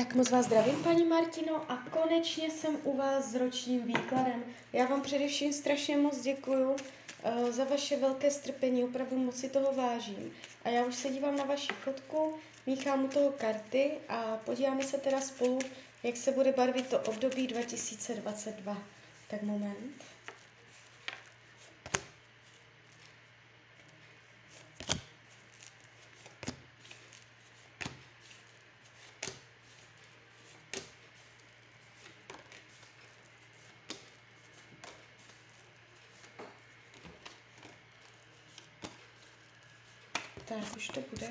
Tak moc vás zdravím, paní Martino, a konečně jsem u vás s ročním výkladem. Já vám především strašně moc děkuju uh, za vaše velké strpení, opravdu moc si toho vážím. A já už se dívám na vaši fotku, míchám u toho karty a podíváme se teda spolu, jak se bude barvit to období 2022. Tak moment. Tak, už to bude.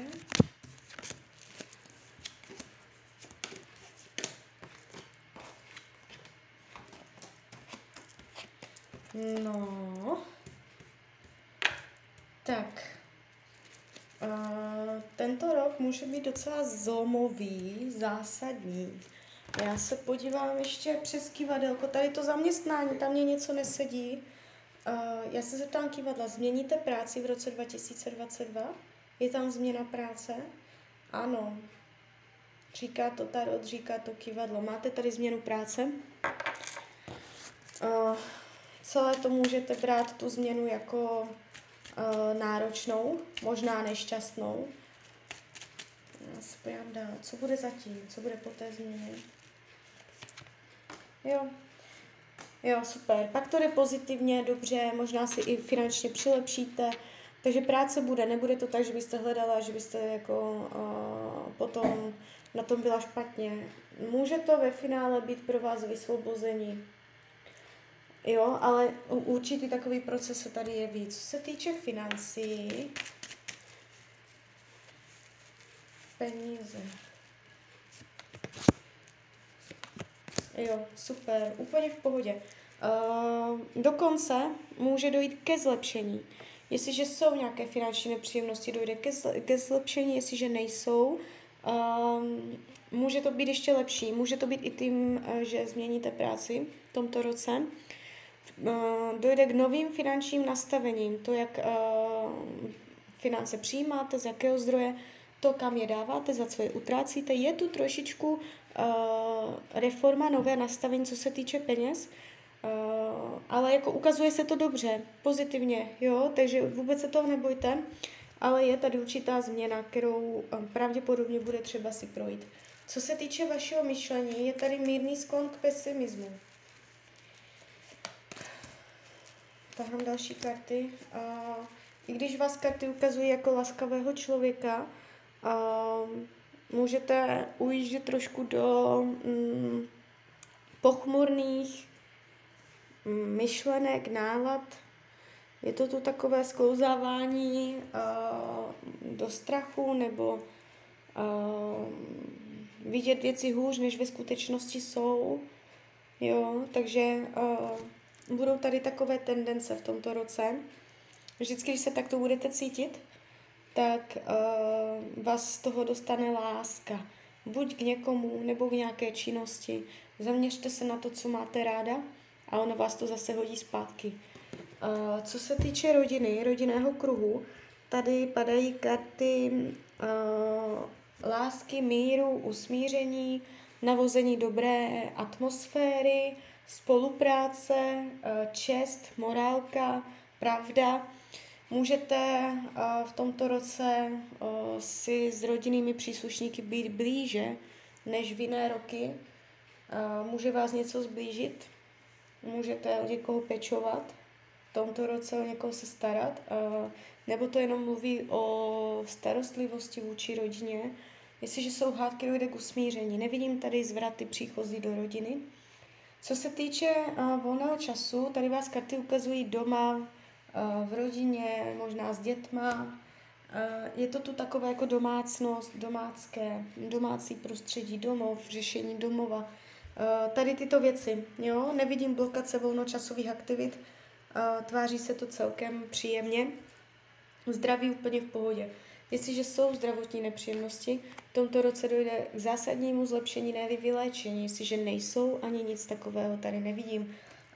No. Tak. Uh, tento rok může být docela zlomový, zásadní. Já se podívám ještě přes kývadelko. Tady to zaměstnání, tam mě něco nesedí. Uh, já se zeptám kývadla, změníte práci v roce 2022? Je tam změna práce? Ano. Říká to tarot, říká to kivadlo. Máte tady změnu práce? Uh, celé to můžete brát tu změnu jako uh, náročnou, možná nešťastnou. Já se podívám dál. Co bude zatím? Co bude po té změně? Jo. Jo, super. Pak to jde pozitivně, dobře, možná si i finančně přilepšíte. Takže práce bude, nebude to tak, že byste hledala, že byste jako uh, potom na tom byla špatně. Může to ve finále být pro vás vysvobození. Jo, ale určitý takový proces se tady jeví. Co se týče financí, peníze. Jo, super, úplně v pohodě. Uh, dokonce může dojít ke zlepšení. Jestliže jsou nějaké finanční nepříjemnosti, dojde ke, ke zlepšení, jestliže nejsou, um, může to být ještě lepší. Může to být i tím, eh, že změníte práci v tomto roce. Uh, dojde k novým finančním nastavením, to, jak uh, finance přijímáte, z jakého zdroje, to, kam je dáváte, za co je utrácíte. Je tu trošičku uh, reforma, nové nastavení, co se týče peněz. Uh, ale jako ukazuje se to dobře, pozitivně, jo, takže vůbec se toho nebojte, ale je tady určitá změna, kterou um, pravděpodobně bude třeba si projít. Co se týče vašeho myšlení, je tady mírný sklon k pesimismu. Tahám další karty. Uh, I když vás karty ukazují jako laskavého člověka, uh, můžete ujíždět trošku do um, pochmurných myšlenek, nálad. Je to tu takové sklouzávání uh, do strachu nebo uh, vidět věci hůř, než ve skutečnosti jsou. Jo, takže uh, budou tady takové tendence v tomto roce. Vždycky, když se takto budete cítit, tak uh, vás z toho dostane láska. Buď k někomu, nebo k nějaké činnosti. Zaměřte se na to, co máte ráda a ono vás to zase hodí zpátky. Uh, co se týče rodiny, rodinného kruhu, tady padají karty uh, lásky, míru, usmíření, navození dobré atmosféry, spolupráce, uh, čest, morálka, pravda. Můžete v tomto roce si s rodinnými příslušníky být blíže než v jiné roky. Může vás něco zblížit, můžete o někoho pečovat, v tomto roce o někoho se starat, nebo to jenom mluví o starostlivosti vůči rodině. Jestliže jsou hádky, dojde k usmíření. Nevidím tady zvraty příchozí do rodiny. Co se týče volného času, tady vás karty ukazují doma, v rodině, možná s dětma. Je to tu takové jako domácnost, domácké, domácí prostředí, domov, řešení domova. Eh, tady tyto věci, jo, nevidím blokace volnočasových aktivit, uh, tváří se to celkem příjemně, zdraví úplně v pohodě. Jestliže jsou zdravotní nepříjemnosti, v tomto roce dojde k zásadnímu zlepšení, ne vyléčení. Jestliže nejsou, ani nic takového tady nevidím.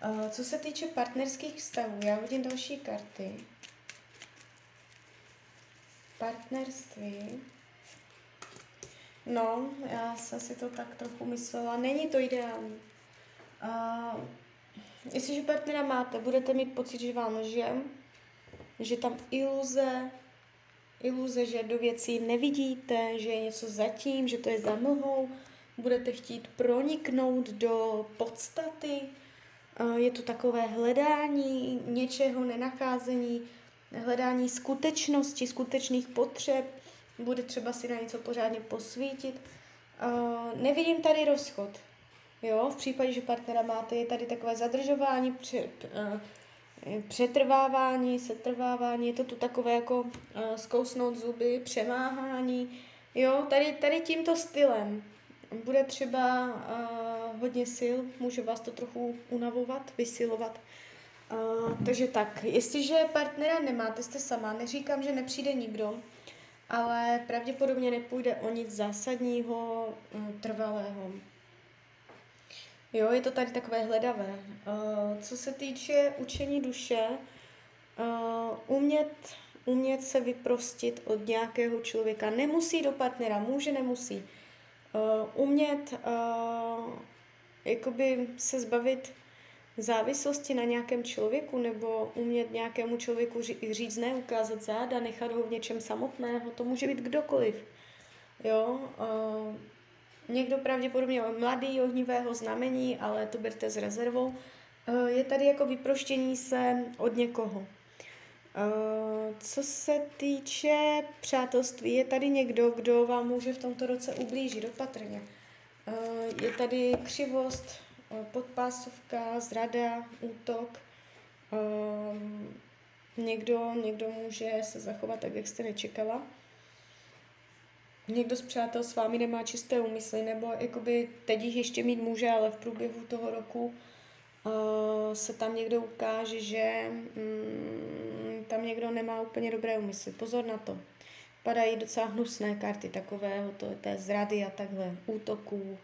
Uh, co se týče partnerských vztahů, já hodím další karty. Partnerství. No, já jsem si to tak trochu myslela. Není to ideální. Uh, jestliže partnera máte, budete mít pocit, že vám lže, že tam iluze, iluze, že do věcí nevidíte, že je něco zatím, že to je za mlhou, budete chtít proniknout do podstaty, je to takové hledání něčeho, nenacházení, hledání skutečnosti, skutečných potřeb, bude třeba si na něco pořádně posvítit. Nevidím tady rozchod. Jo, v případě, že partnera máte, je tady takové zadržování, před, přetrvávání, setrvávání, je to tu takové jako uh, zkousnout zuby, přemáhání, jo, tady, tady tímto stylem bude třeba uh, hodně sil, může vás to trochu unavovat, vysilovat. Uh, takže tak, jestliže partnera nemáte, jste sama, neříkám, že nepřijde nikdo, ale pravděpodobně nepůjde o nic zásadního, um, trvalého. Jo, je to tady takové hledavé. Uh, co se týče učení duše, uh, umět, umět se vyprostit od nějakého člověka. Nemusí do partnera, může, nemusí. Uh, umět jakoby se zbavit závislosti na nějakém člověku nebo umět nějakému člověku říct ne, ukázat záda, nechat ho v něčem samotného, to může být kdokoliv. Jo, uh, Někdo pravděpodobně mladý, ohnivého znamení, ale to berte s rezervou. Eh, je tady jako vyproštění se od někoho. Eh, co se týče přátelství, je tady někdo, kdo vám může v tomto roce ublížit, opatrně. Eh, je tady křivost, podpásovka, zrada, útok. Někdo, někdo může se zachovat tak, jak jste nečekala někdo z přátel s vámi nemá čisté úmysly, nebo jakoby teď jich ještě mít může, ale v průběhu toho roku uh, se tam někdo ukáže, že um, tam někdo nemá úplně dobré úmysly. Pozor na to. Padají docela hnusné karty takového, to je té zrady a takhle, útoků,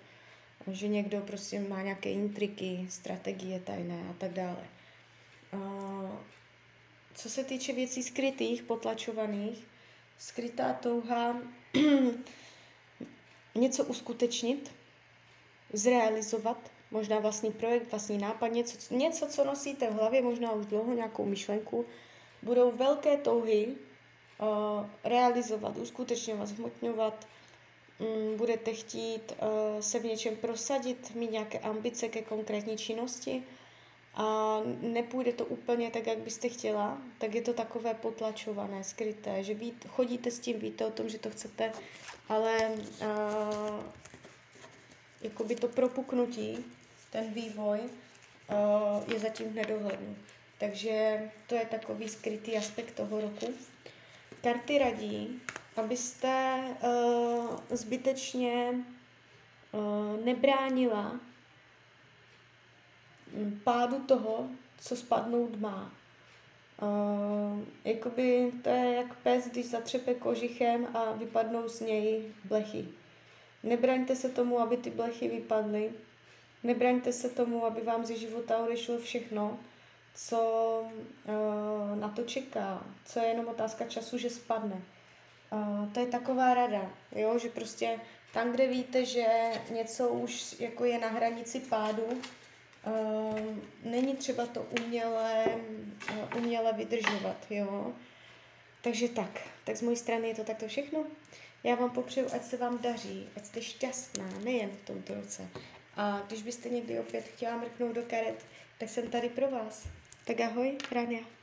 že někdo prostě má nějaké intriky, strategie tajné a tak dále. Co se týče věcí skrytých, potlačovaných, skrytá touha něco uskutečnit, zrealizovat, možná vlastní projekt, vlastní nápad, něco, něco, co nosíte v hlavě, možná už dlouho nějakou myšlenku, budou velké touhy uh, realizovat, uskutečňovat, zhmotňovat, budete chtít uh, se v něčem prosadit, mít nějaké ambice ke konkrétní činnosti, a nepůjde to úplně tak, jak byste chtěla, tak je to takové potlačované, skryté, že ví, chodíte s tím, víte o tom, že to chcete, ale uh, jakoby to propuknutí, ten vývoj uh, je zatím v nedohlednu. Takže to je takový skrytý aspekt toho roku. Karty radí, abyste uh, zbytečně uh, nebránila pádu toho, co spadnout má. Uh, jakoby to je jak pes, když zatřepe kožichem a vypadnou z něj blechy. Nebraňte se tomu, aby ty blechy vypadly. Nebraňte se tomu, aby vám ze života odešlo všechno, co uh, na to čeká, co je jenom otázka času, že spadne. To je taková rada, jo? že prostě tam, kde víte, že něco už jako je na hranici pádu, Uh, není třeba to uměle, uh, uměle vydržovat, jo. Takže tak, tak z mojí strany je to takto všechno. Já vám popřeju, ať se vám daří, ať jste šťastná, nejen v tomto roce. A když byste někdy opět chtěla mrknout do karet, tak jsem tady pro vás. Tak ahoj, Rania.